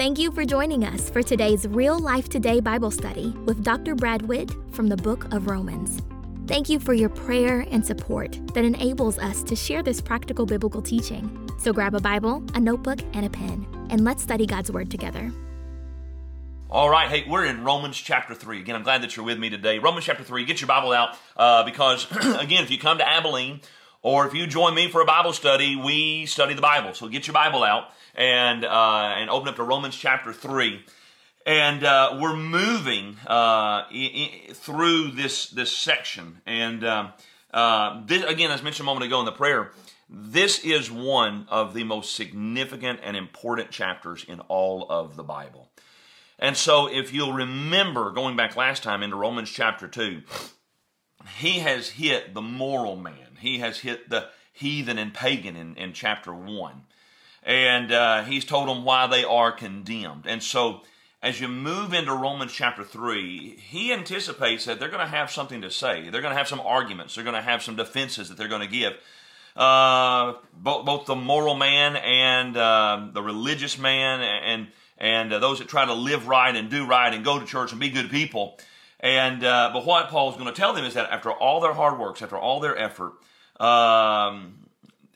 Thank you for joining us for today's Real Life Today Bible study with Dr. Brad Whitt from the book of Romans. Thank you for your prayer and support that enables us to share this practical biblical teaching. So grab a Bible, a notebook, and a pen, and let's study God's Word together. All right, hey, we're in Romans chapter 3. Again, I'm glad that you're with me today. Romans chapter 3, get your Bible out uh, because, again, if you come to Abilene or if you join me for a Bible study, we study the Bible. So get your Bible out and, uh, and open up to Romans chapter 3. And uh, we're moving uh, I- I- through this, this section. And um, uh, this, again, as mentioned a moment ago in the prayer, this is one of the most significant and important chapters in all of the Bible. And so, if you'll remember going back last time into Romans chapter 2, he has hit the moral man. He has hit the heathen and pagan in, in chapter 1. And uh, he's told them why they are condemned. And so, as you move into Romans chapter 3, he anticipates that they're going to have something to say. They're going to have some arguments. They're going to have some defenses that they're going to give. Uh, both, both the moral man and uh, the religious man and and uh, those that try to live right and do right and go to church and be good people. And uh, but what Paul's going to tell them is that after all their hard works, after all their effort, um,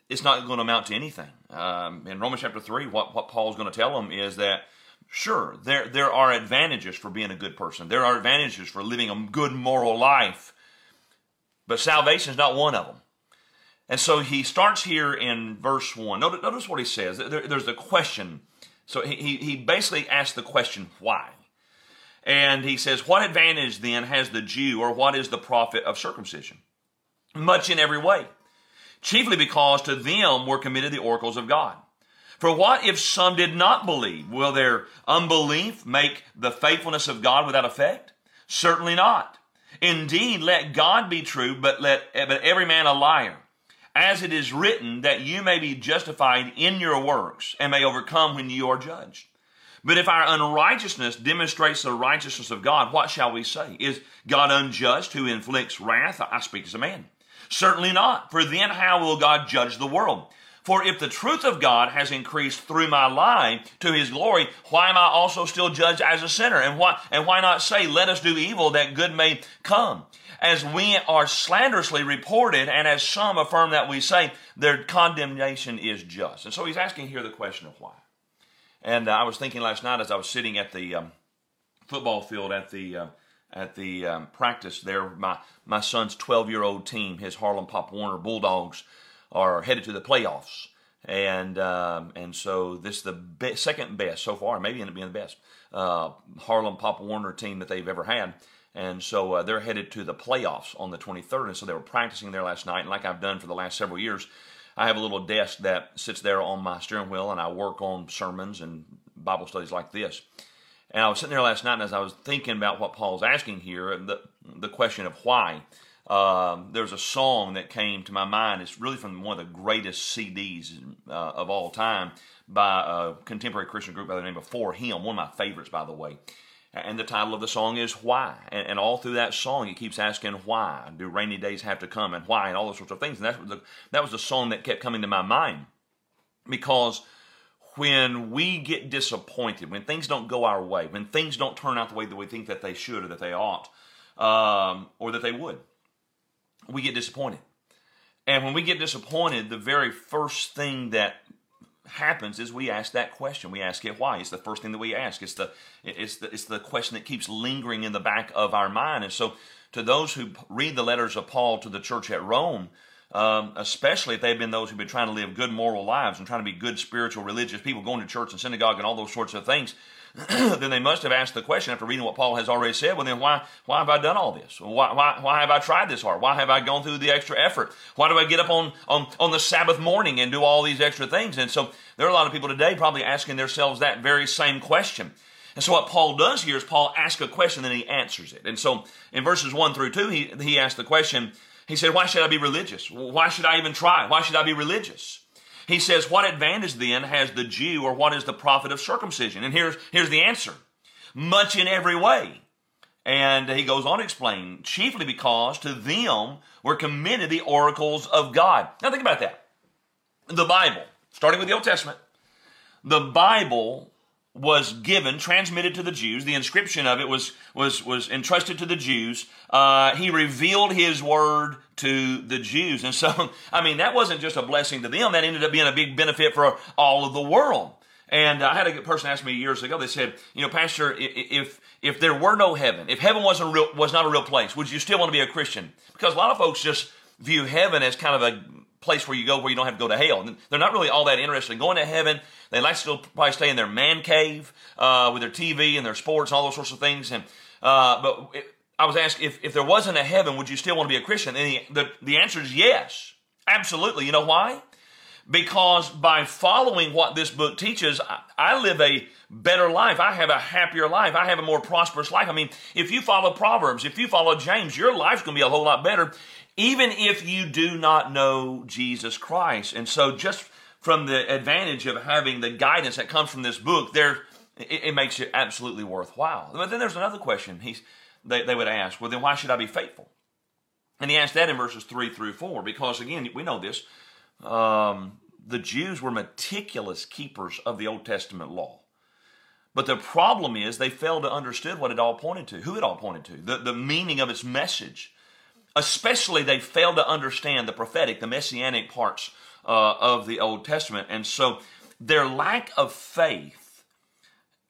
it's not going to amount to anything. Um, in Romans chapter three, what what Paul's going to tell them is that sure there there are advantages for being a good person. There are advantages for living a good moral life, but salvation is not one of them. And so he starts here in verse one. Notice, what he says. There, there's a question so he, he basically asks the question, why? And he says, What advantage then has the Jew, or what is the profit of circumcision? Much in every way, chiefly because to them were committed the oracles of God. For what if some did not believe? Will their unbelief make the faithfulness of God without effect? Certainly not. Indeed, let God be true, but let but every man a liar as it is written, that you may be justified in your works and may overcome when you are judged. But if our unrighteousness demonstrates the righteousness of God, what shall we say? Is God unjust who inflicts wrath? I speak as a man. Certainly not. For then how will God judge the world? For if the truth of God has increased through my lie to his glory, why am I also still judged as a sinner? And why, and why not say, let us do evil that good may come? As we are slanderously reported, and as some affirm that we say, their condemnation is just. And so he's asking here the question of why. And uh, I was thinking last night as I was sitting at the um, football field at the uh, at the um, practice there, my my son's 12 year old team, his Harlem Pop Warner Bulldogs, are headed to the playoffs, and um, and so this is the be- second best so far, maybe end up being the best uh, Harlem Pop Warner team that they've ever had. And so uh, they're headed to the playoffs on the 23rd. And so they were practicing there last night. And like I've done for the last several years, I have a little desk that sits there on my steering wheel, and I work on sermons and Bible studies like this. And I was sitting there last night, and as I was thinking about what Paul's asking here, the the question of why, um, there's a song that came to my mind. It's really from one of the greatest CDs uh, of all time by a contemporary Christian group by the name of Four Him. One of my favorites, by the way. And the title of the song is Why. And, and, all through that song, it keeps asking why. Do rainy days have to come and why and all those sorts of things. And that was the, that was the song that kept coming to my mind. Because when we get disappointed, when things don't go our way, when things don't turn out the way that we think that they should or that they ought, um, or that they would, we get disappointed. And when we get disappointed, the very first thing that happens is we ask that question. We ask it why. It's the first thing that we ask. It's the it's the it's the question that keeps lingering in the back of our mind. And so, to those who read the letters of Paul to the church at Rome, um, especially if they've been those who've been trying to live good moral lives and trying to be good spiritual religious people, going to church and synagogue and all those sorts of things, then they must have asked the question after reading what Paul has already said. Well, then why why have I done all this? Why why, why have I tried this hard? Why have I gone through the extra effort? Why do I get up on, on on the Sabbath morning and do all these extra things? And so there are a lot of people today probably asking themselves that very same question. And so what Paul does here is Paul asks a question and he answers it. And so in verses one through two, he he asked the question. He said, "Why should I be religious? Why should I even try? Why should I be religious?" He says, What advantage then has the Jew, or what is the profit of circumcision? And here's, here's the answer much in every way. And he goes on to explain, chiefly because to them were committed the oracles of God. Now think about that. The Bible, starting with the Old Testament, the Bible was given, transmitted to the Jews. The inscription of it was was was entrusted to the Jews. Uh, he revealed his word to the Jews, and so I mean that wasn't just a blessing to them. That ended up being a big benefit for all of the world. And I had a person ask me years ago. They said, you know, Pastor, if if there were no heaven, if heaven wasn't real, was not a real place, would you still want to be a Christian? Because a lot of folks just view heaven as kind of a place where you go where you don't have to go to hell. And They're not really all that interested in going to heaven. They like to still probably stay in their man cave uh, with their TV and their sports and all those sorts of things. And uh, but it, I was asked if, if there wasn't a heaven, would you still want to be a Christian? And the, the, the answer is yes, absolutely. You know why? Because by following what this book teaches, I, live a better life. I have a happier life. I have a more prosperous life. I mean, if you follow Proverbs, if you follow James, your life's going to be a whole lot better even if you do not know Jesus Christ. And so, just from the advantage of having the guidance that comes from this book, there it, it makes it absolutely worthwhile. But then there's another question he's, they, they would ask, well, then why should I be faithful? And he asked that in verses 3 through 4, because again, we know this. Um, the Jews were meticulous keepers of the Old Testament law. But the problem is they failed to understand what it all pointed to, who it all pointed to, the, the meaning of its message. Especially, they failed to understand the prophetic, the messianic parts uh, of the Old Testament. And so their lack of faith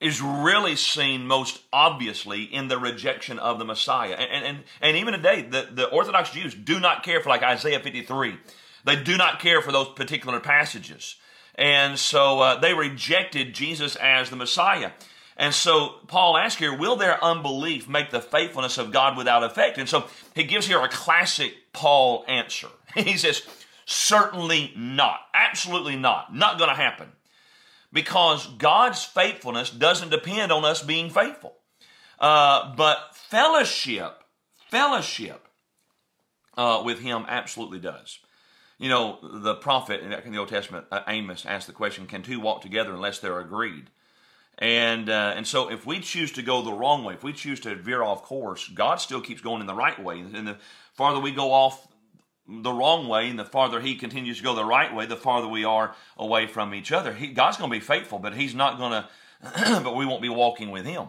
is really seen most obviously in the rejection of the Messiah. And, and, and even today, the, the Orthodox Jews do not care for like Isaiah 53. They do not care for those particular passages. And so uh, they rejected Jesus as the Messiah. And so Paul asks here, will their unbelief make the faithfulness of God without effect? And so he gives here a classic Paul answer. He says, certainly not. Absolutely not. Not going to happen. Because God's faithfulness doesn't depend on us being faithful. Uh, but fellowship, fellowship uh, with Him absolutely does. You know, the prophet in the Old Testament, uh, Amos, asked the question, Can two walk together unless they're agreed? And uh, and so if we choose to go the wrong way, if we choose to veer off course, God still keeps going in the right way. And the farther we go off the wrong way, and the farther He continues to go the right way, the farther we are away from each other. He, God's going to be faithful, but He's not going to. but we won't be walking with Him.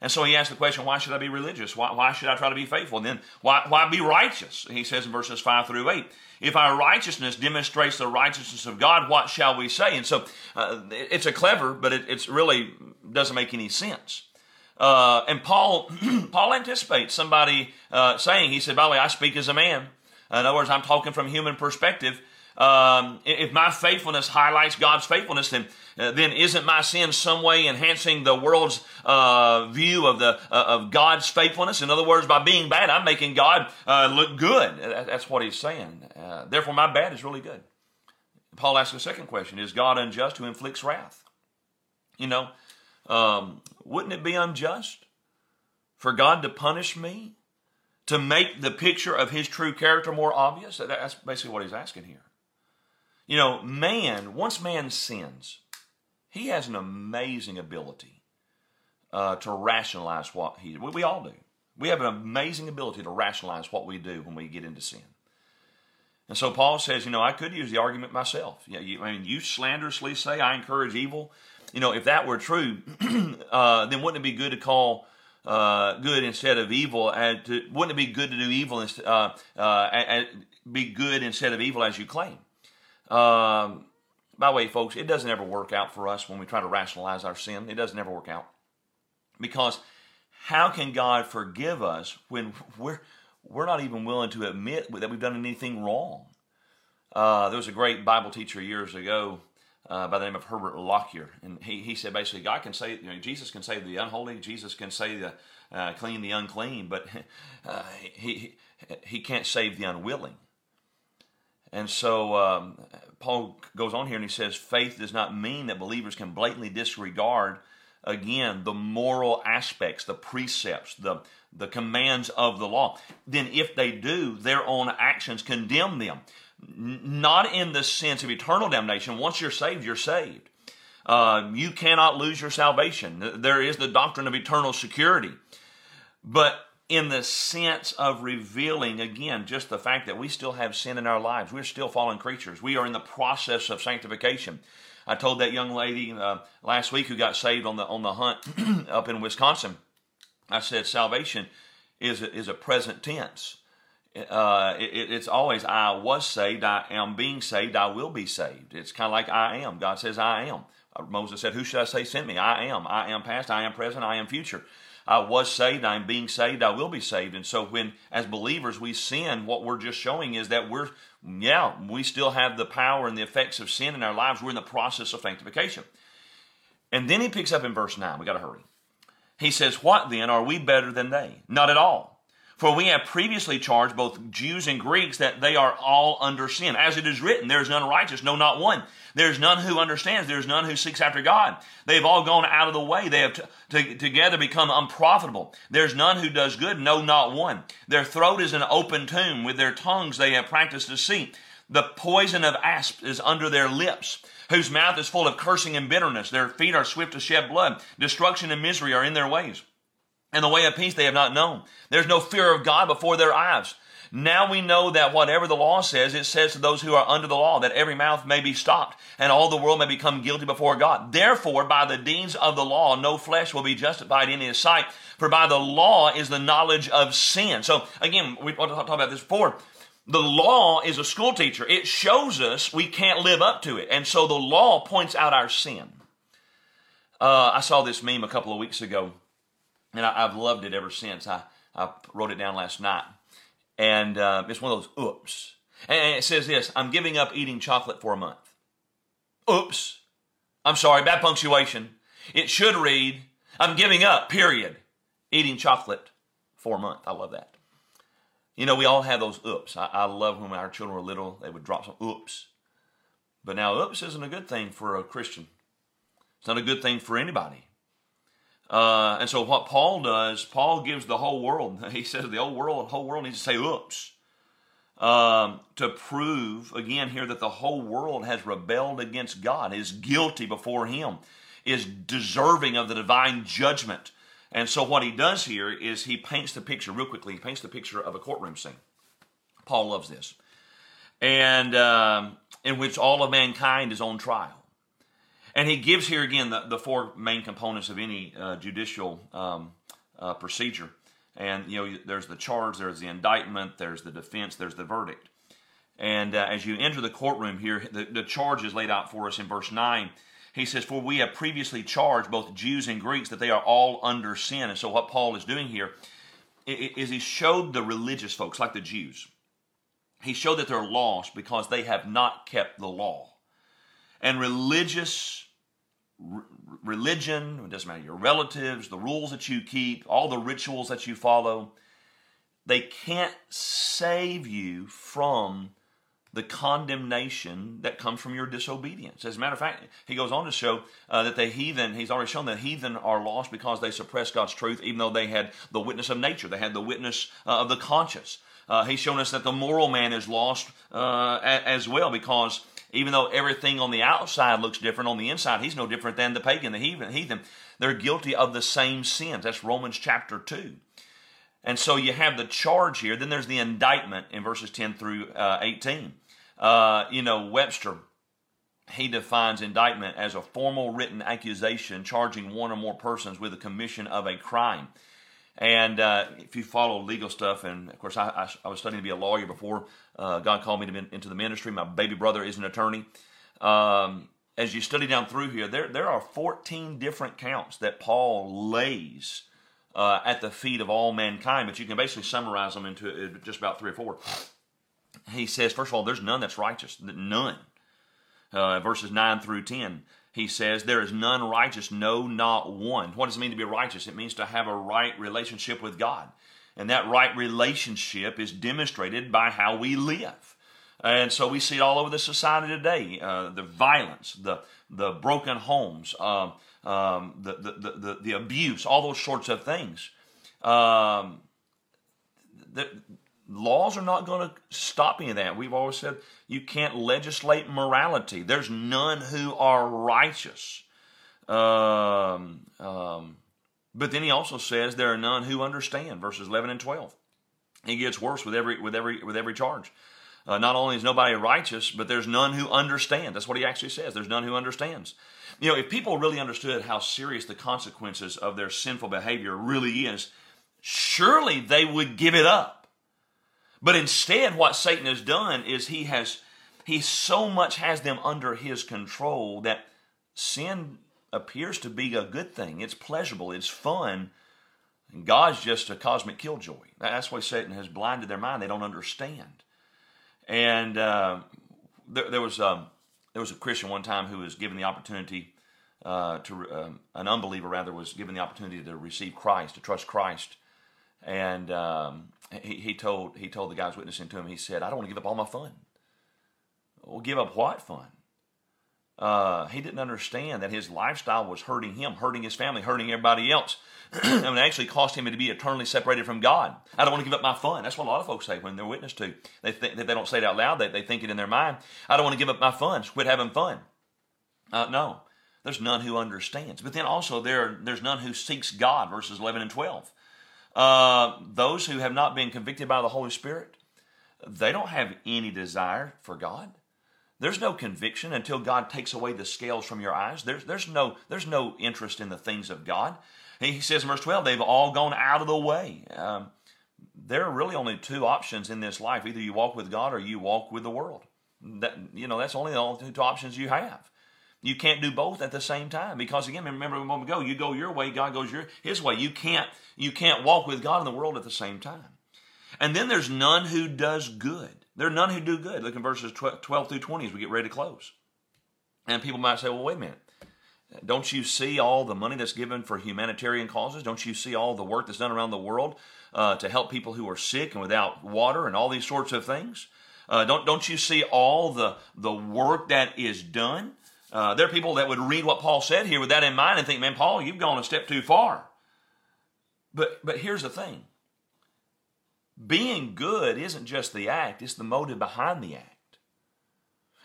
And so he asked the question, why should I be religious? Why, why should I try to be faithful? And then why, why be righteous? He says in verses 5 through 8, if our righteousness demonstrates the righteousness of God, what shall we say? And so uh, it's a clever, but it it's really doesn't make any sense. Uh, and Paul, Paul anticipates somebody uh, saying, he said, by the way, I speak as a man. In other words, I'm talking from human perspective. Um, if my faithfulness highlights God's faithfulness, then uh, then isn't my sin some way enhancing the world's uh, view of the uh, of God's faithfulness? In other words, by being bad, I'm making God uh, look good. That's what he's saying. Uh, therefore, my bad is really good. Paul asks a second question: Is God unjust who inflicts wrath? You know, um, wouldn't it be unjust for God to punish me? To make the picture of his true character more obvious? That's basically what he's asking here. You know, man, once man sins, he has an amazing ability uh, to rationalize what he. We, we all do. We have an amazing ability to rationalize what we do when we get into sin. And so Paul says, you know, I could use the argument myself. Yeah, you, I mean, you slanderously say I encourage evil. You know, if that were true, uh, then wouldn't it be good to call uh, good instead of evil? And to, wouldn't it be good to do evil? Uh, uh be good instead of evil as you claim? Um, by the way, folks, it doesn't ever work out for us when we try to rationalize our sin. It doesn't ever work out. Because how can God forgive us when we're, we're not even willing to admit that we've done anything wrong? Uh, there was a great Bible teacher years ago uh, by the name of Herbert Lockyer, and he, he said basically, God can say, you know, Jesus can save the unholy, Jesus can save the uh, clean the unclean, but uh, he, he can't save the unwilling. And so um, Paul goes on here and he says, faith does not mean that believers can blatantly disregard, again, the moral aspects, the precepts, the, the commands of the law. Then, if they do, their own actions condemn them. not in the sense of eternal damnation. Once you're saved, you're saved. Uh, you cannot lose your salvation. There is the doctrine of eternal security. But in the sense of revealing, again, just the fact that we still have sin in our lives. We're still fallen creatures. We are in the process of sanctification. I told that young lady uh, last week who got saved on the on the hunt up in Wisconsin. I said salvation is a, is a present tense. Uh, it, it's always I was saved, I am being saved, I will be saved. It's kind of like I am. God says I am. Uh, Moses said, "Who should I say sent me?" I am. I am past. I am present. I am future. I was saved, I'm being saved, I will be saved. And so when as believers we sin, what we're just showing is that we're yeah, we still have the power and the effects of sin in our lives. We're in the process of sanctification. And then he picks up in verse 9. We got to hurry. He says, What then? Are we better than they? Not at all. For we have previously charged both Jews and Greeks that they are all under sin. As it is written, there is none righteous, no, not one. There is none who understands. There is none who seeks after God. They have all gone out of the way. They have t- t- together become unprofitable. There is none who does good, no, not one. Their throat is an open tomb. With their tongues they have practiced deceit. The poison of asps is under their lips whose mouth is full of cursing and bitterness. Their feet are swift to shed blood. Destruction and misery are in their ways and the way of peace they have not known. There's no fear of God before their eyes. Now we know that whatever the law says, it says to those who are under the law that every mouth may be stopped and all the world may become guilty before God. Therefore, by the deeds of the law, no flesh will be justified in his sight. For by the law is the knowledge of sin. So again, we want to talk about this before. The law is a school teacher. It shows us we can't live up to it. And so the law points out our sin. Uh, I saw this meme a couple of weeks ago and I, have loved it ever since. I, I wrote it down last night, and uh, it's one of those oops. And it says this: I'm giving up eating chocolate for a month. Oops. I'm sorry, bad punctuation. It should read, I'm giving up, period, eating chocolate for a month. I love that. You know, we all have those oops. I, I love when our children were little, they would drop some oops. But now, oops isn't a good thing for a Christian. It's not a good thing for anybody. Uh, and so what Paul does, Paul gives the whole world. He says the whole world, the whole world needs to say "oops" um, to prove again here that the whole world has rebelled against God, is guilty before Him, is deserving of the divine judgment. And so what he does here is he paints the picture real quickly. He paints the picture of a courtroom scene. Paul loves this, and um, in which all of mankind is on trial. And he gives here again the, the four main components of any uh, judicial um, uh, procedure. And you know, there's the charge, there's the indictment, there's the defense, there's the verdict. And uh, as you enter the courtroom here, the, the charge is laid out for us in verse 9. He says, For we have previously charged both Jews and Greeks that they are all under sin. And so, what Paul is doing here is he showed the religious folks, like the Jews, he showed that they're lost because they have not kept the law. And religious religion, it doesn't matter your relatives, the rules that you keep, all the rituals that you follow, they can't save you from the condemnation that comes from your disobedience. As a matter of fact, he goes on to show uh, that the heathen, he's already shown that heathen are lost because they suppress God's truth, even though they had the witness of nature, they had the witness uh, of the conscience. Uh, he's shown us that the moral man is lost uh, as well because even though everything on the outside looks different, on the inside, he's no different than the pagan, the heathen. They're guilty of the same sins. That's Romans chapter 2. And so you have the charge here. Then there's the indictment in verses 10 through uh, 18. Uh, you know, Webster, he defines indictment as a formal written accusation charging one or more persons with the commission of a crime. And uh, if you follow legal stuff, and of course, I, I, I was studying to be a lawyer before uh, God called me to, into the ministry. My baby brother is an attorney. Um, as you study down through here, there, there are 14 different counts that Paul lays uh, at the feet of all mankind, but you can basically summarize them into uh, just about three or four. He says, first of all, there's none that's righteous, none. Uh, verses 9 through 10 he says, There is none righteous, no, not one. What does it mean to be righteous? It means to have a right relationship with God. And that right relationship is demonstrated by how we live. And so we see it all over the society today uh, the violence, the, the broken homes, um, um, the, the, the, the, abuse, all those sorts of things. Um, the, laws are not going to stop any of that. We've always said you can't legislate morality. There's none who are righteous. Um, um, but then he also says there are none who understand. Verses 11 and 12. It gets worse with every with every with every charge. Uh, not only is nobody righteous, but there's none who understand. That's what he actually says. There's none who understands. You know, if people really understood how serious the consequences of their sinful behavior really is, surely they would give it up. But instead, what Satan has done is he has he so much has them under his control that sin appears to be a good thing. It's pleasurable, it's fun. And God's just a cosmic killjoy. That's why Satan has blinded their mind. They don't understand. And uh, there, there, was um, there was a Christian one time who was given the opportunity uh, to um, an unbeliever rather was given the opportunity to receive Christ, to trust Christ, and um, he, he told he told the guys witnessing to him. He said, "I don't want to give up all my fun." Well, give up what fun? Uh, he didn't understand that his lifestyle was hurting him, hurting his family, hurting everybody else. and it actually cost him to be eternally separated from God. I don't want to give up my fun. That's what a lot of folks say when they're witnessed to. They think that they don't say it out loud. They, they think it in their mind. I don't want to give up my fun. Quit having fun. Uh, no, there's none who understands. But then also there there's none who seeks God. Verses 11 and 12. Uh, those who have not been convicted by the Holy Spirit, they don't have any desire for God. There's no conviction until God takes away the scales from your eyes. There's, there's, no, there's no interest in the things of God. He says in verse 12, they've all gone out of the way. Um, there are really only two options in this life. Either you walk with God or you walk with the world. That, you know, that's only the only two options you have. You can't do both at the same time because again, remember a moment ago, you go your way, God goes your his way. You can't you can't walk with God in the world at the same time. And then there's none who does good. There are none who do good. Look in verses 12 through 20 as we get ready to close. And people might say, well, wait a minute. Don't you see all the money that's given for humanitarian causes? Don't you see all the work that's done around the world uh, to help people who are sick and without water and all these sorts of things? Uh, don't, don't you see all the, the work that is done? Uh, there are people that would read what Paul said here with that in mind and think, man, Paul, you've gone a step too far. But, but here's the thing being good isn't just the act, it's the motive behind the act.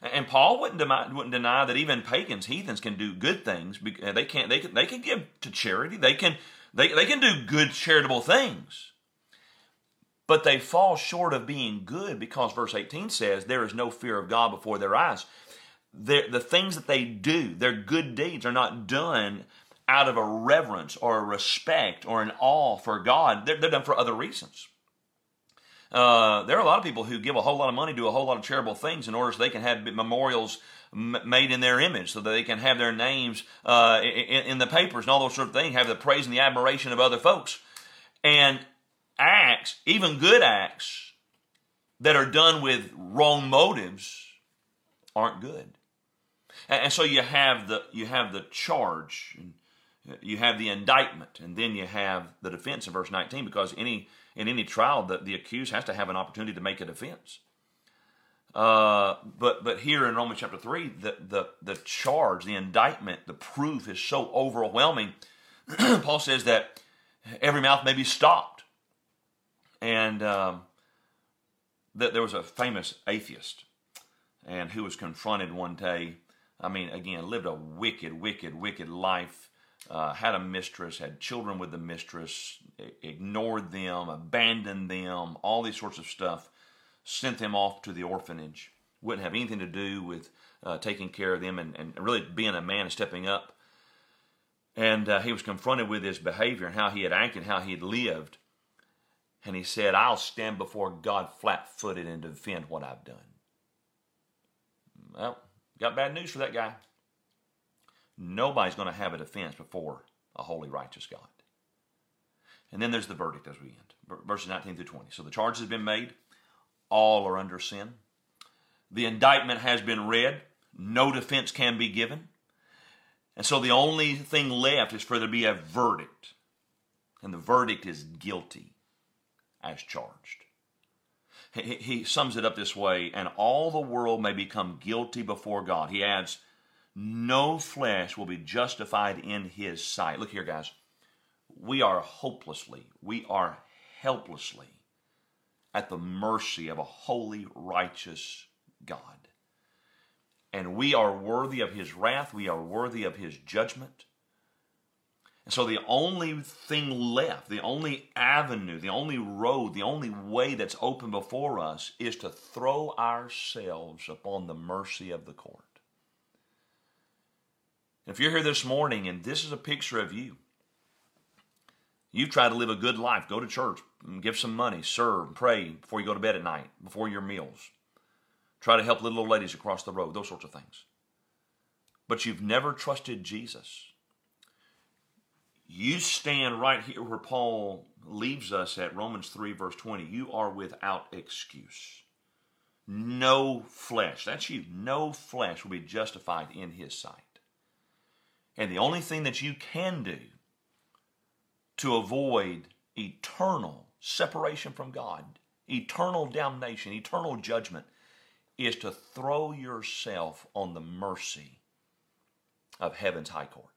And Paul wouldn't deny, wouldn't deny that even pagans, heathens, can do good things. They can they can they can give to charity. They can they, they can do good charitable things. But they fall short of being good because verse 18 says there is no fear of God before their eyes. The things that they do, their good deeds, are not done out of a reverence or a respect or an awe for God. They're, they're done for other reasons. Uh, there are a lot of people who give a whole lot of money, do a whole lot of charitable things in order so they can have memorials made in their image, so that they can have their names uh, in, in, the papers and all those sort of things, have the praise and the admiration of other folks. And acts, even good acts, that are done with wrong motives, aren't good. And, and so you have the you have the charge, you have the indictment, and then you have the defense in verse 19, because any in any trial, the, the accused has to have an opportunity to make a defense. Uh, but but here in Romans chapter three, the the the charge, the indictment, the proof is so overwhelming. Paul says that every mouth may be stopped, and um, that there was a famous atheist, and who was confronted one day. I mean, again, lived a wicked, wicked, wicked life uh, had a mistress, had children with the mistress, ignored them, abandoned them, all these sorts of stuff, sent them off to the orphanage, wouldn't have anything to do with uh, taking care of them and, and really being a man and stepping up. And uh, he was confronted with his behavior and how he had acted, how he had lived. And he said, I'll stand before God flat footed and defend what I've done. Well, got bad news for that guy. Nobody's going to have a defense before a holy, righteous God. And then there's the verdict as we end, verses 19 through 20. So the charge has been made. All are under sin. The indictment has been read. No defense can be given. And so the only thing left is for there to be a verdict. And the verdict is guilty as charged. He, he sums it up this way and all the world may become guilty before God. He adds, no flesh will be justified in his sight. Look here, guys. We are hopelessly, we are helplessly at the mercy of a holy, righteous God. And we are worthy of his wrath, we are worthy of his judgment. So the only thing left, the only avenue, the only road, the only way that's open before us is to throw ourselves upon the mercy of the court. If you're here this morning and this is a picture of you, you've tried to live a good life, go to church, give some money, serve, pray before you go to bed at night, before your meals, try to help little old ladies across the road, those sorts of things. But you've never trusted Jesus you stand right here where Paul leaves us at Romans 3, verse 20. You are without excuse. No flesh, that's you, no flesh will be justified in his sight. And the only thing that you can do to avoid eternal separation from God, eternal damnation, eternal judgment, is to throw yourself on the mercy of heaven's high court.